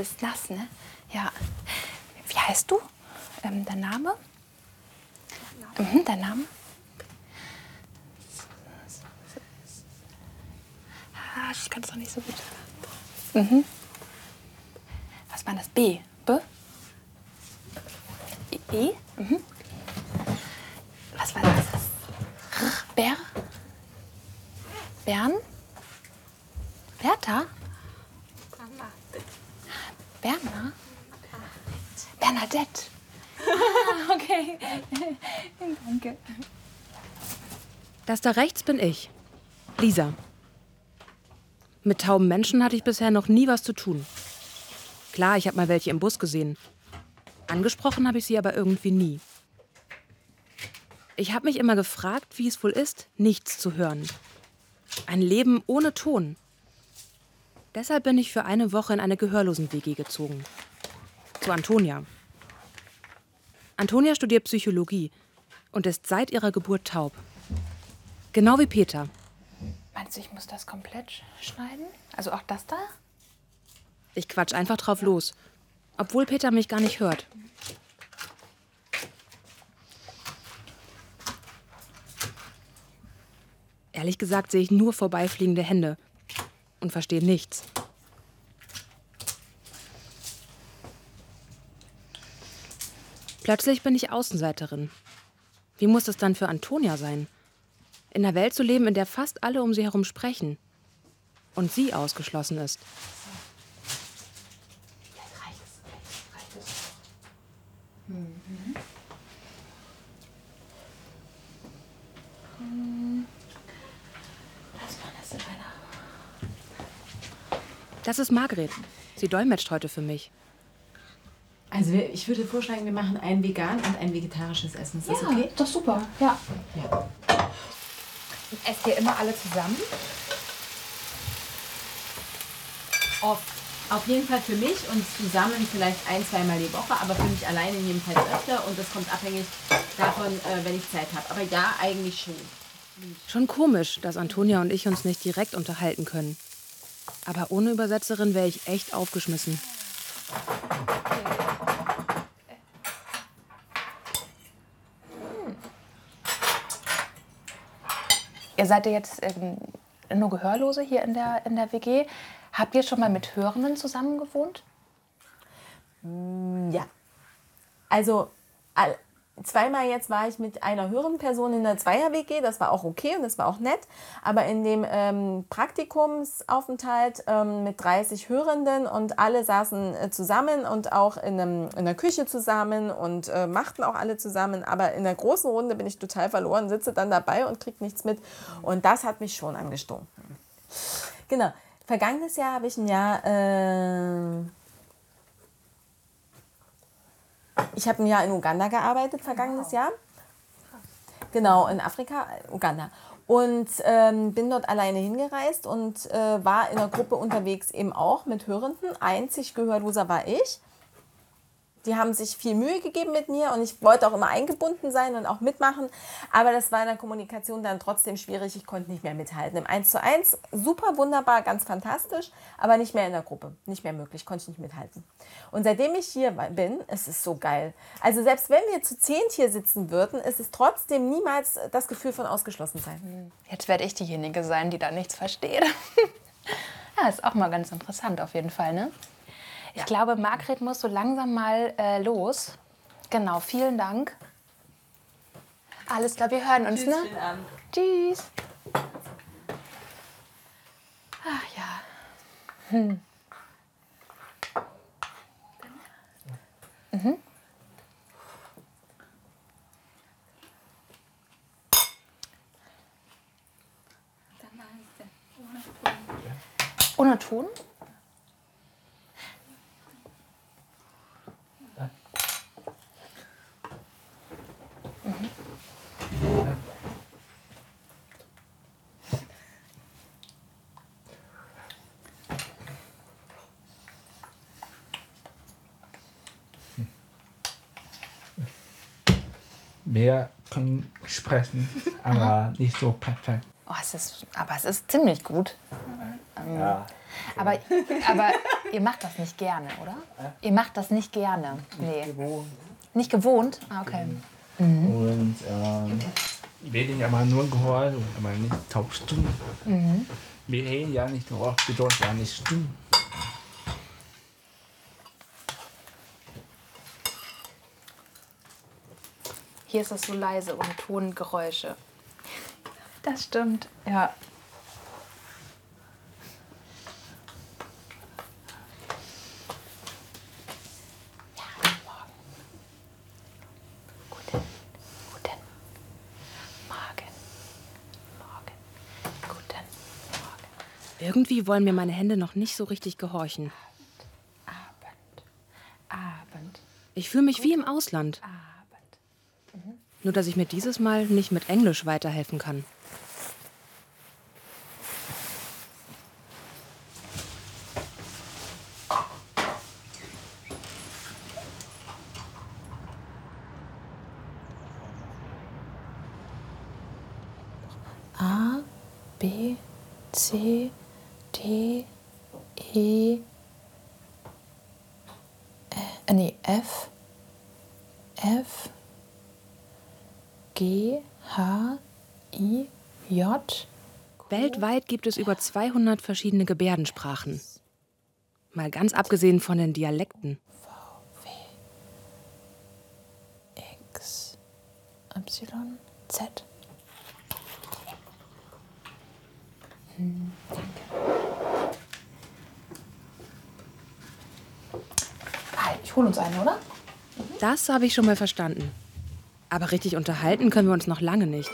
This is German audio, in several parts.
ist nass, ne? Ja. Wie heißt du? Ähm, dein Name? Mhm, dein Name? Ah, ich kann es doch nicht so gut. Mhm. Was war das? B? B? E? e? Mhm. Was war das? R? Bär? Bern? Bertha? Berna? Bernadette. Ah, okay. Danke. Das da rechts bin ich. Lisa. Mit tauben Menschen hatte ich bisher noch nie was zu tun. Klar, ich habe mal welche im Bus gesehen. Angesprochen habe ich sie aber irgendwie nie. Ich habe mich immer gefragt, wie es wohl ist, nichts zu hören. Ein Leben ohne Ton. Deshalb bin ich für eine Woche in eine Gehörlosen-WG gezogen. Zu Antonia. Antonia studiert Psychologie und ist seit ihrer Geburt taub. Genau wie Peter. Meinst du, ich muss das komplett schneiden? Also auch das da? Ich quatsch einfach drauf los, obwohl Peter mich gar nicht hört. Ehrlich gesagt sehe ich nur vorbeifliegende Hände und verstehe nichts. Plötzlich bin ich Außenseiterin. Wie muss es dann für Antonia sein? In einer Welt zu leben, in der fast alle um sie herum sprechen und sie ausgeschlossen ist. Das ist Margret. Sie dolmetscht heute für mich. Also ich würde vorschlagen, wir machen ein vegan und ein vegetarisches Essen. Ist das ja, okay? doch super. Ja. Ja. Esst ihr immer alle zusammen? Oft. Auf jeden Fall für mich und zusammen vielleicht ein, zweimal die Woche, aber für mich alleine jedenfalls öfter und das kommt abhängig davon, äh, wenn ich Zeit habe. Aber ja, eigentlich schon. Schon komisch, dass Antonia und ich uns nicht direkt unterhalten können. Aber ohne Übersetzerin wäre ich echt aufgeschmissen. Ihr seid ja jetzt ähm, nur Gehörlose hier in der, in der WG. Habt ihr schon mal mit Hörenden zusammen gewohnt? Ja. Also zweimal jetzt war ich mit einer höheren Person in der Zweier-WG, das war auch okay und das war auch nett. Aber in dem ähm, Praktikumsaufenthalt ähm, mit 30 Hörenden und alle saßen äh, zusammen und auch in, einem, in der Küche zusammen und äh, machten auch alle zusammen. Aber in der großen Runde bin ich total verloren, sitze dann dabei und kriege nichts mit. Und das hat mich schon angestunken. Genau. Vergangenes Jahr habe ich ein Jahr. Äh, ich habe ein Jahr in Uganda gearbeitet, vergangenes Jahr. Genau, in Afrika, Uganda. Und ähm, bin dort alleine hingereist und äh, war in einer Gruppe unterwegs eben auch mit Hörenden. Einzig Gehörloser war ich. Die haben sich viel Mühe gegeben mit mir und ich wollte auch immer eingebunden sein und auch mitmachen. Aber das war in der Kommunikation dann trotzdem schwierig. Ich konnte nicht mehr mithalten. Im 1 zu 1 super wunderbar, ganz fantastisch, aber nicht mehr in der Gruppe. Nicht mehr möglich, konnte ich nicht mithalten. Und seitdem ich hier bin, ist es so geil. Also selbst wenn wir zu zehnt hier sitzen würden, ist es trotzdem niemals das Gefühl von ausgeschlossen sein. Jetzt werde ich diejenige sein, die da nichts versteht. ja, ist auch mal ganz interessant auf jeden Fall, ne? Ich glaube, Margret muss so langsam mal äh, los. Genau, vielen Dank. Alles klar, wir hören uns, ne? Tschüss. Ach ja. Hm. Mhm. Ohne Ton? Mehr kann sprechen, aber nicht so perfekt. Oh, es ist, aber es ist ziemlich gut. Ähm, Ja. aber, aber ihr macht das nicht gerne, oder? Ihr macht das nicht gerne. Nee. Gewohnt. Nicht gewohnt? Ah, okay. Und ähm, wir sind aber nur gehört, aber nicht taubstumm. Wir reden ja nicht nur, bedeutet ja nicht stumm. Hier ist es so leise und Tongeräusche. Das stimmt, ja. Ja, guten Morgen. Guten, guten Morgen. Morgen. Guten Morgen. Irgendwie wollen mir meine Hände noch nicht so richtig gehorchen. Abend. Abend. Ich fühle mich wie im Ausland. Nur dass ich mir dieses Mal nicht mit Englisch weiterhelfen kann. A, B, C, D, E, äh, nee, F, F, G, H, I, J. Weltweit gibt es über 200 verschiedene Gebärdensprachen. Mal ganz abgesehen von den Dialekten. X, Y, Z. Hm, danke. Ich hole uns eine, oder? Das habe ich schon mal verstanden. Aber richtig unterhalten können wir uns noch lange nicht.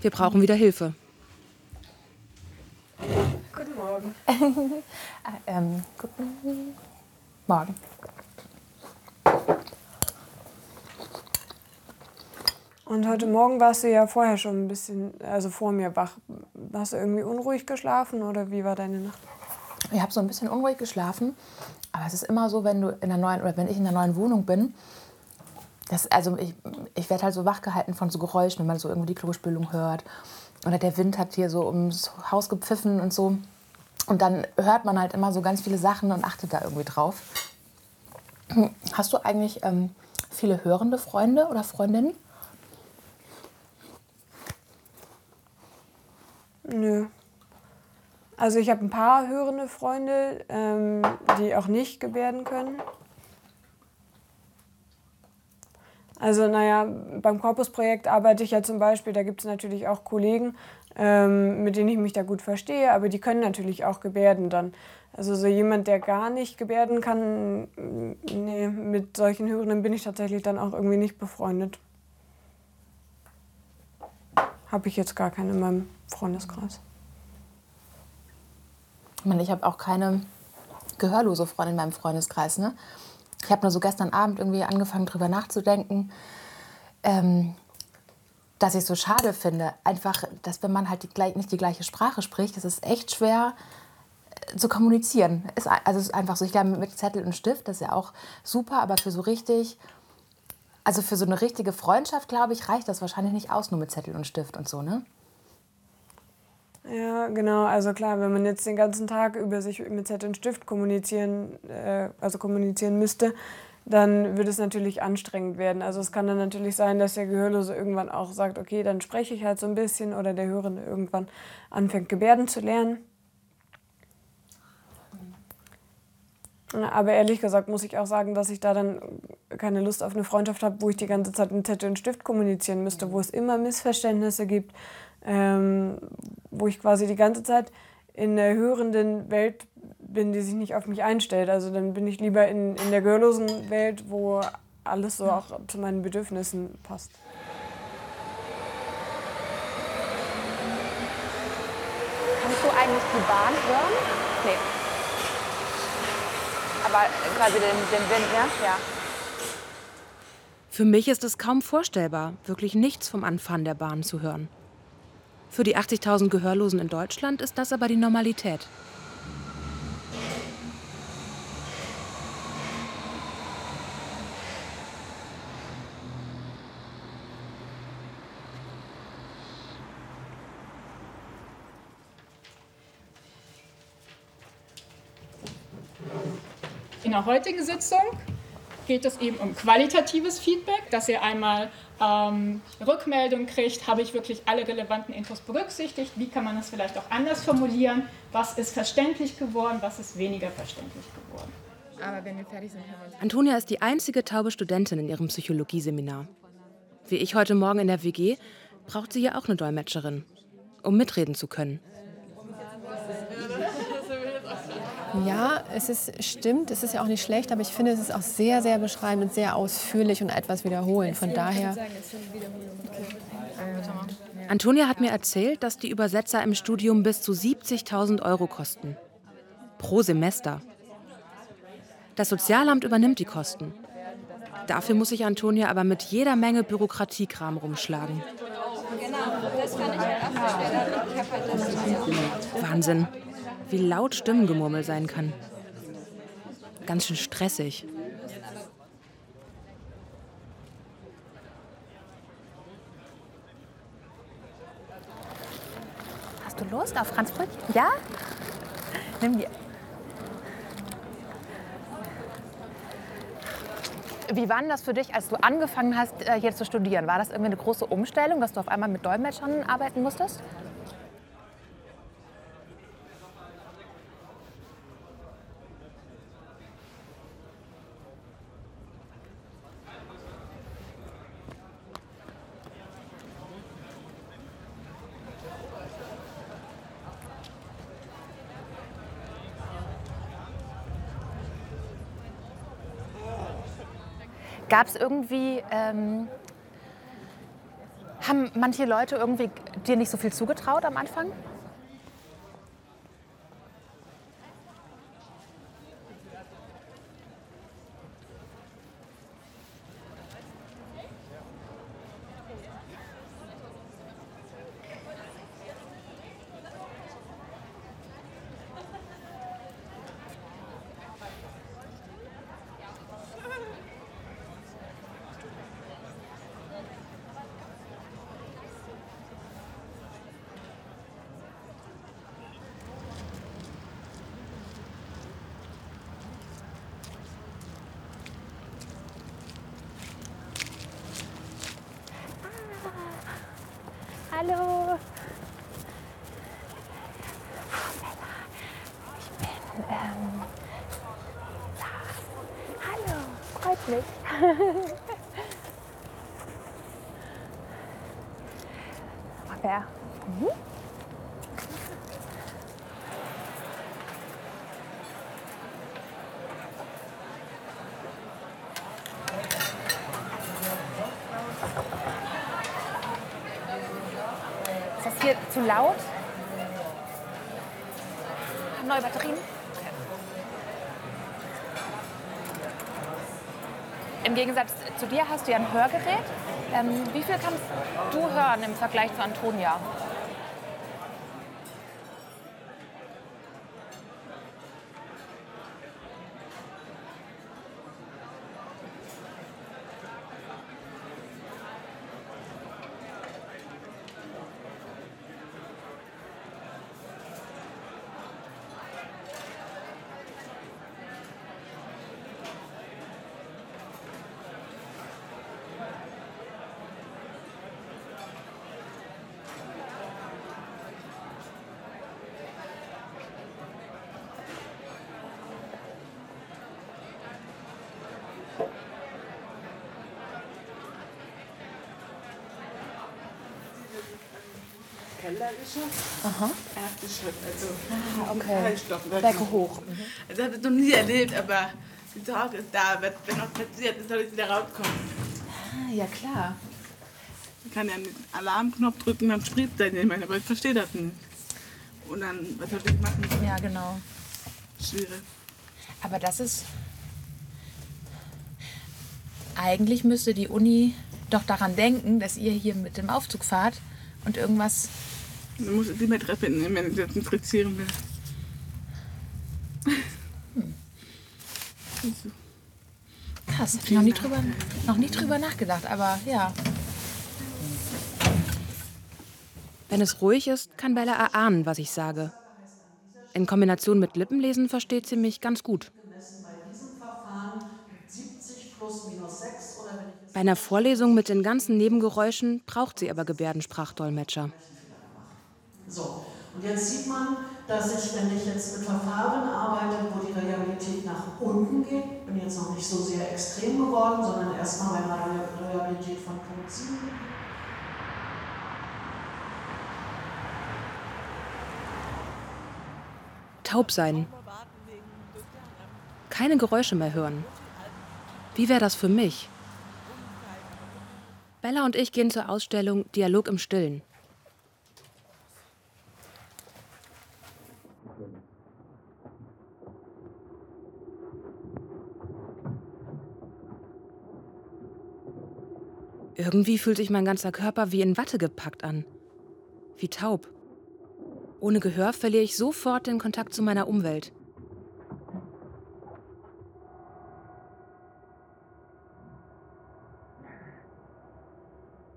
Wir brauchen wieder Hilfe. Ah, ähm, guten Morgen. Und heute Morgen warst du ja vorher schon ein bisschen, also vor mir wach. Hast du irgendwie unruhig geschlafen oder wie war deine Nacht? Ich habe so ein bisschen unruhig geschlafen, aber es ist immer so, wenn du in der neuen oder wenn ich in der neuen Wohnung bin, das, also ich, ich werde halt so wachgehalten von so Geräuschen, wenn man so irgendwie die Klospülung hört oder der Wind hat hier so ums Haus gepfiffen und so und dann hört man halt immer so ganz viele Sachen und achtet da irgendwie drauf. Hast du eigentlich ähm, viele hörende Freunde oder Freundinnen? Nö. Also ich habe ein paar hörende Freunde, ähm, die auch nicht gebärden können. Also naja, beim Corpus-Projekt arbeite ich ja zum Beispiel, da gibt es natürlich auch Kollegen, ähm, mit denen ich mich da gut verstehe, aber die können natürlich auch gebärden dann. Also so jemand, der gar nicht gebärden kann, mm, nee, mit solchen Hörenden bin ich tatsächlich dann auch irgendwie nicht befreundet. Habe ich jetzt gar keinen in meinem Freundeskreis. Ich meine, ich habe auch keine gehörlose Freundin in meinem Freundeskreis. Ne? Ich habe nur so gestern Abend irgendwie angefangen, drüber nachzudenken, ähm, dass ich es so schade finde. Einfach, dass wenn man halt die, nicht die gleiche Sprache spricht, das ist echt schwer äh, zu kommunizieren. Ist, also es ist einfach so, ich glaube, mit Zettel und Stift, das ist ja auch super, aber für so richtig, also für so eine richtige Freundschaft, glaube ich, reicht das wahrscheinlich nicht aus, nur mit Zettel und Stift und so, ne? Ja, genau. Also klar, wenn man jetzt den ganzen Tag über sich mit Zettel und Stift kommunizieren, äh, also kommunizieren müsste, dann würde es natürlich anstrengend werden. Also es kann dann natürlich sein, dass der Gehörlose irgendwann auch sagt, okay, dann spreche ich halt so ein bisschen oder der Hörende irgendwann anfängt, Gebärden zu lernen. Aber ehrlich gesagt muss ich auch sagen, dass ich da dann keine Lust auf eine Freundschaft habe, wo ich die ganze Zeit mit Zettel und Stift kommunizieren müsste, wo es immer Missverständnisse gibt, ähm, wo ich quasi die ganze Zeit in der hörenden Welt bin, die sich nicht auf mich einstellt. Also dann bin ich lieber in, in der gehörlosen Welt, wo alles so auch zu meinen Bedürfnissen passt. Kannst du eigentlich die Bahn hören? Nee. Aber quasi den, den Wind, ne? Ja. Für mich ist es kaum vorstellbar, wirklich nichts vom Anfahren der Bahn zu hören. Für die 80.000 Gehörlosen in Deutschland ist das aber die Normalität. In der heutigen Sitzung geht es eben um qualitatives Feedback, dass ihr einmal ähm, Rückmeldung kriegt, habe ich wirklich alle relevanten Infos berücksichtigt, wie kann man das vielleicht auch anders formulieren, was ist verständlich geworden, was ist weniger verständlich geworden. Aber wenn wir fertig sind, Antonia ist die einzige taube Studentin in ihrem Psychologieseminar. Wie ich heute Morgen in der WG, braucht sie hier auch eine Dolmetscherin, um mitreden zu können. Ja, es ist, stimmt, es ist ja auch nicht schlecht, aber ich finde, es ist auch sehr, sehr beschreibend und sehr ausführlich und etwas wiederholen. Von daher. Antonia hat mir erzählt, dass die Übersetzer im Studium bis zu 70.000 Euro kosten. Pro Semester. Das Sozialamt übernimmt die Kosten. Dafür muss sich Antonia aber mit jeder Menge Bürokratiekram rumschlagen. Wahnsinn wie laut Stimmengemurmel sein kann. Ganz schön stressig. Hast du Lust auf Franzbrötchen? Ja? Nimm dir. Wie war denn das für dich, als du angefangen hast, äh, hier zu studieren? War das irgendwie eine große Umstellung, dass du auf einmal mit Dolmetschern arbeiten musstest? Gab es irgendwie, ähm, haben manche Leute irgendwie dir nicht so viel zugetraut am Anfang? Hallo. Ich bin ähm, Hallo, freut mich. Wer? Mhm. hier zu laut? Neue Batterien? Im Gegensatz zu dir hast du ja ein Hörgerät. Ähm, wie viel kannst du hören im Vergleich zu Antonia? Kellergeschoss. Aha. Erster Schritt, also ah, okay. Berge hoch. Mhm. Also habe ich noch nie erlebt, aber die Sorge ist da, wenn noch passiert, soll ich wieder rauskommen. Ah, ja klar. Ich kann ja einen Alarmknopf drücken, dann spritzt er nicht mehr, aber ich verstehe das nicht. Und dann, was soll ich machen? Ja, genau. Schwierig. Aber das ist. Eigentlich müsste die Uni doch daran denken, dass ihr hier mit dem Aufzug fahrt und irgendwas. Du musst die Treppe nehmen, wenn ich das nicht fritzieren will. Hm. Krass, hab ich noch nie, drüber, noch nie drüber nachgedacht, aber ja. Wenn es ruhig ist, kann Bella erahnen, was ich sage. In Kombination mit Lippenlesen versteht sie mich ganz gut. Bei einer Vorlesung mit den ganzen Nebengeräuschen braucht sie aber Gebärdensprachdolmetscher. So, und jetzt sieht man, dass ich, wenn ich jetzt mit Verfahren arbeite, wo die Reliabilität nach unten geht, bin jetzt noch nicht so sehr extrem geworden, sondern erstmal bei einer Reliabilität von Punkt 7. Taub sein. Keine Geräusche mehr hören. Wie wäre das für mich? Bella und ich gehen zur Ausstellung Dialog im Stillen. Irgendwie fühlt sich mein ganzer Körper wie in Watte gepackt an. Wie taub. Ohne Gehör verliere ich sofort den Kontakt zu meiner Umwelt.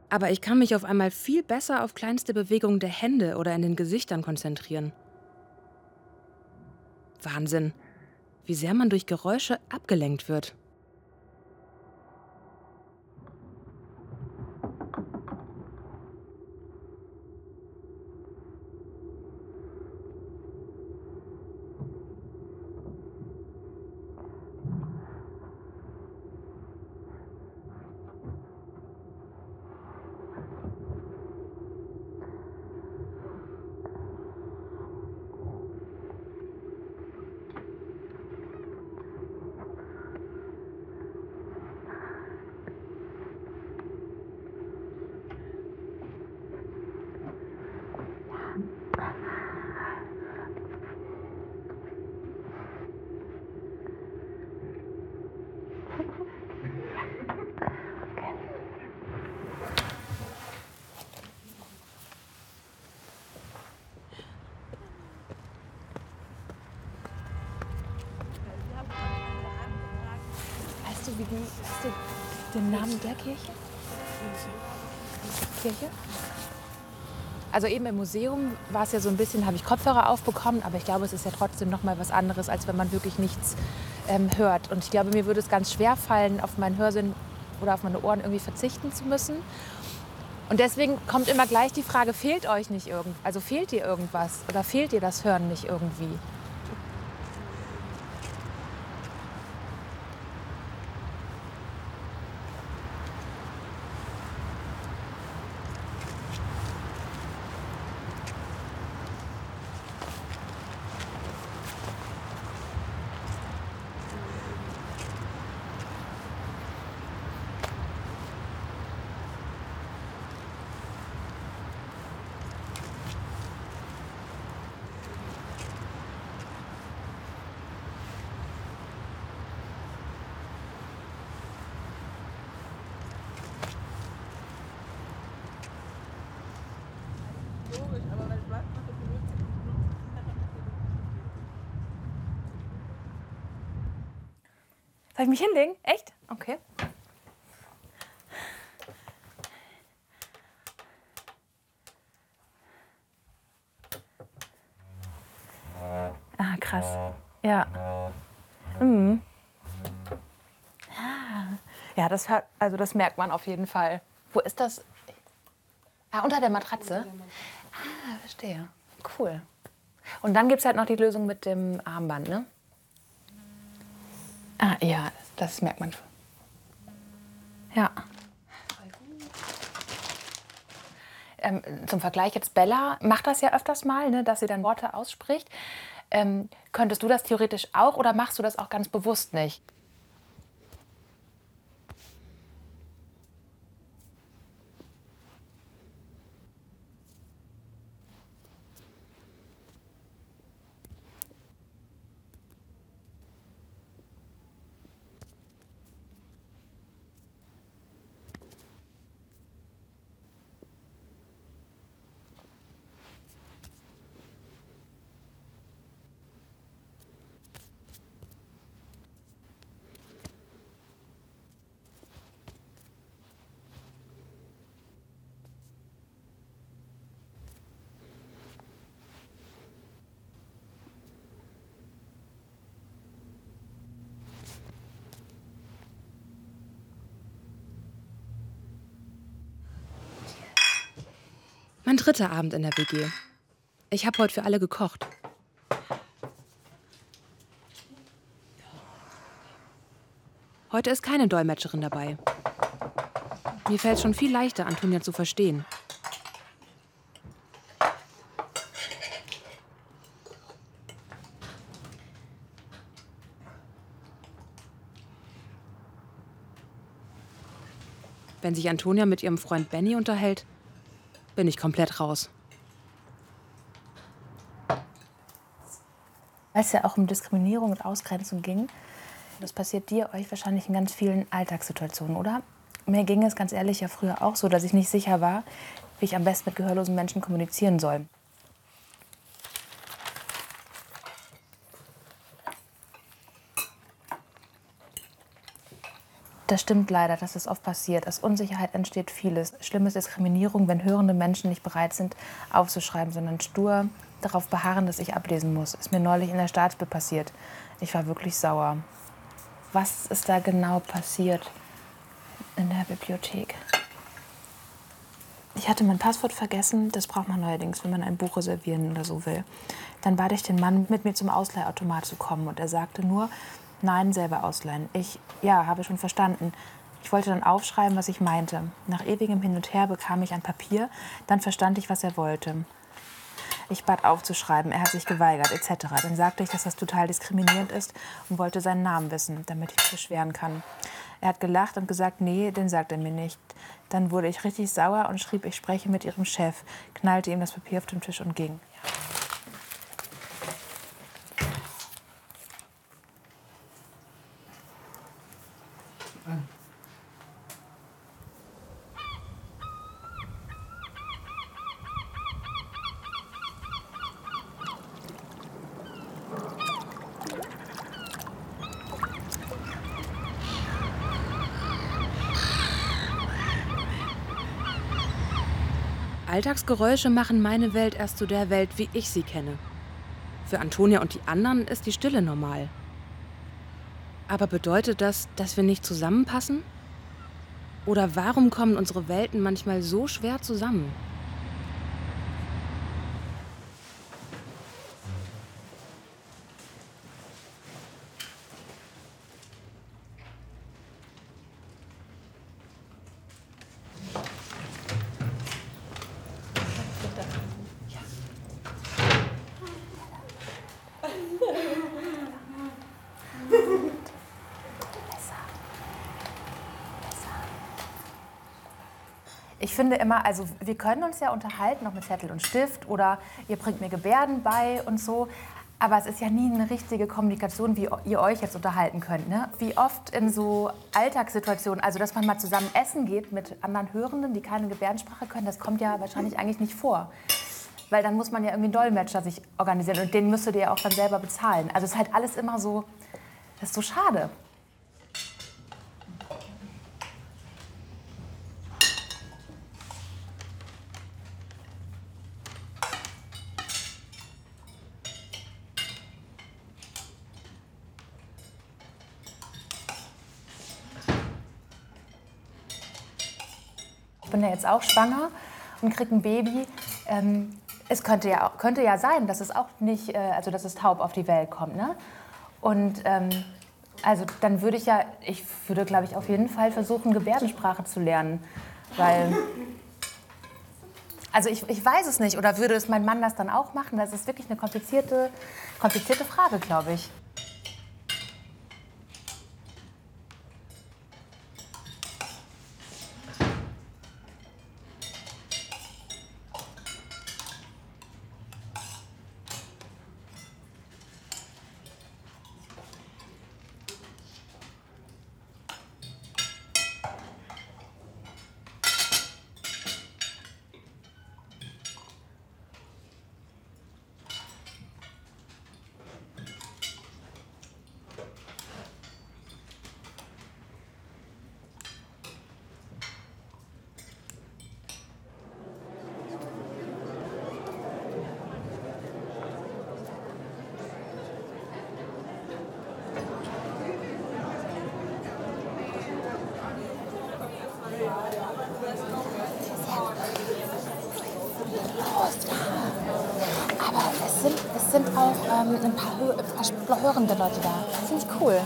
Aber ich kann mich auf einmal viel besser auf kleinste Bewegungen der Hände oder in den Gesichtern konzentrieren. Wahnsinn, wie sehr man durch Geräusche abgelenkt wird. Du den Namen der Kirche? Kirche? Also eben im Museum war es ja so ein bisschen, habe ich Kopfhörer aufbekommen, aber ich glaube, es ist ja trotzdem noch mal was anderes, als wenn man wirklich nichts ähm, hört. Und ich glaube, mir würde es ganz schwer fallen, auf meinen Hörsinn oder auf meine Ohren irgendwie verzichten zu müssen. Und deswegen kommt immer gleich die Frage, fehlt euch nicht irgend, also fehlt dir irgendwas oder fehlt dir das Hören nicht irgendwie? Soll ich mich hinlegen? Echt? Okay. Ah, krass. Ja. Mhm. Ja, das hört, also das merkt man auf jeden Fall. Wo ist das? Ah, unter der Matratze? Ah, verstehe. Cool. Und dann gibt es halt noch die Lösung mit dem Armband, ne? Ja, das merkt man schon. Ja. Ähm, zum Vergleich jetzt Bella macht das ja öfters mal, ne, dass sie dann Worte ausspricht. Ähm, könntest du das theoretisch auch oder machst du das auch ganz bewusst nicht? Mein dritter Abend in der WG. Ich habe heute für alle gekocht. Heute ist keine Dolmetscherin dabei. Mir fällt es schon viel leichter, Antonia zu verstehen. Wenn sich Antonia mit ihrem Freund Benny unterhält, bin ich komplett raus. Weil es ja auch um Diskriminierung und Ausgrenzung ging. Das passiert dir, euch wahrscheinlich in ganz vielen Alltagssituationen, oder? Mir ging es ganz ehrlich ja früher auch so, dass ich nicht sicher war, wie ich am besten mit gehörlosen Menschen kommunizieren soll. Das stimmt leider, dass es oft passiert. Aus Unsicherheit entsteht vieles. Schlimme Diskriminierung, wenn hörende Menschen nicht bereit sind, aufzuschreiben, sondern stur darauf beharren, dass ich ablesen muss. Ist mir neulich in der Staatsbild passiert. Ich war wirklich sauer. Was ist da genau passiert in der Bibliothek? Ich hatte mein Passwort vergessen. Das braucht man neuerdings, wenn man ein Buch reservieren oder so will. Dann bat ich den Mann, mit mir zum Ausleihautomat zu kommen. Und er sagte nur, Nein, selber ausleihen. Ich, ja, habe schon verstanden. Ich wollte dann aufschreiben, was ich meinte. Nach ewigem Hin und Her bekam ich ein Papier, dann verstand ich, was er wollte. Ich bat aufzuschreiben, er hat sich geweigert, etc. Dann sagte ich, dass das total diskriminierend ist und wollte seinen Namen wissen, damit ich mich beschweren kann. Er hat gelacht und gesagt, nee, den sagt er mir nicht. Dann wurde ich richtig sauer und schrieb, ich spreche mit ihrem Chef, knallte ihm das Papier auf den Tisch und ging. Alltagsgeräusche machen meine Welt erst zu der Welt, wie ich sie kenne. Für Antonia und die anderen ist die Stille normal. Aber bedeutet das, dass wir nicht zusammenpassen? Oder warum kommen unsere Welten manchmal so schwer zusammen? Ich finde immer, also wir können uns ja unterhalten, auch mit Zettel und Stift oder ihr bringt mir Gebärden bei und so. Aber es ist ja nie eine richtige Kommunikation, wie ihr euch jetzt unterhalten könnt. Ne? Wie oft in so Alltagssituationen, also dass man mal zusammen essen geht mit anderen Hörenden, die keine Gebärdensprache können, das kommt ja wahrscheinlich eigentlich nicht vor. Weil dann muss man ja irgendwie einen Dolmetscher sich organisieren und den müsstet ihr ja auch dann selber bezahlen. Also es ist halt alles immer so, das ist so schade. Ich bin ja jetzt auch schwanger und kriege ein Baby. Ähm, es könnte ja, könnte ja sein, dass es auch nicht, äh, also dass es taub auf die Welt kommt. Ne? Und ähm, also dann würde ich ja, ich würde glaube ich auf jeden Fall versuchen, Gebärdensprache zu lernen. Weil, also ich, ich weiß es nicht. Oder würde es mein Mann das dann auch machen? Das ist wirklich eine komplizierte, komplizierte Frage, glaube ich. Ein, ein paar hörende Leute da. Finde ich cool.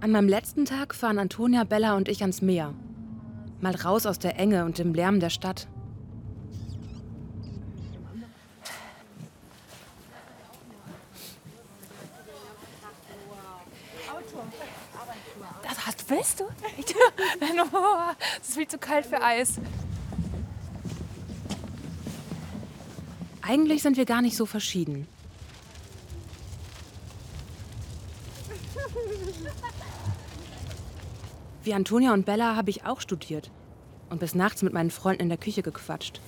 An meinem letzten Tag fahren Antonia, Bella und ich ans Meer. Mal raus aus der Enge und dem Lärm der Stadt. Das hast, willst du? Es ist viel zu kalt für Eis. Eigentlich sind wir gar nicht so verschieden. Wie Antonia und Bella habe ich auch studiert und bis nachts mit meinen Freunden in der Küche gequatscht.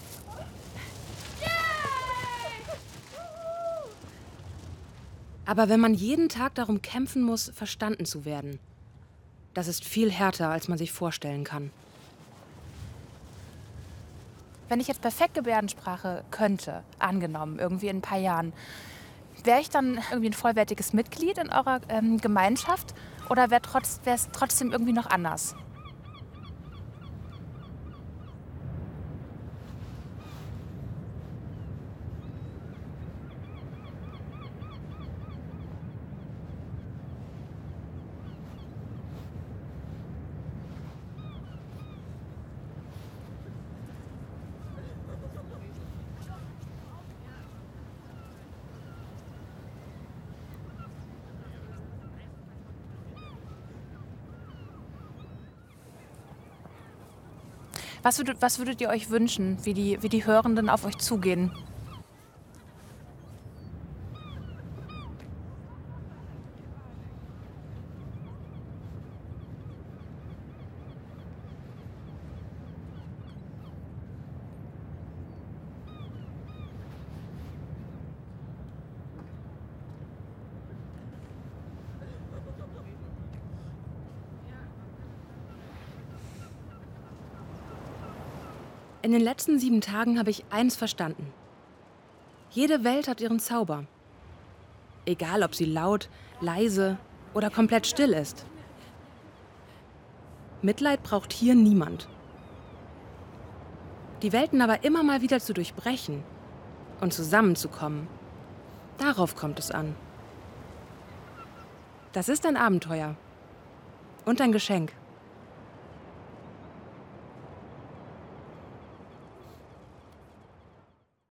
Aber wenn man jeden Tag darum kämpfen muss, verstanden zu werden, das ist viel härter, als man sich vorstellen kann. Wenn ich jetzt perfekt Gebärdensprache könnte, angenommen, irgendwie in ein paar Jahren, wäre ich dann irgendwie ein vollwertiges Mitglied in eurer ähm, Gemeinschaft oder wäre es trotzdem irgendwie noch anders? Was würdet, was würdet ihr euch wünschen, wie die, wie die Hörenden auf euch zugehen? In den letzten sieben Tagen habe ich eins verstanden. Jede Welt hat ihren Zauber. Egal, ob sie laut, leise oder komplett still ist. Mitleid braucht hier niemand. Die Welten aber immer mal wieder zu durchbrechen und zusammenzukommen, darauf kommt es an. Das ist ein Abenteuer und ein Geschenk.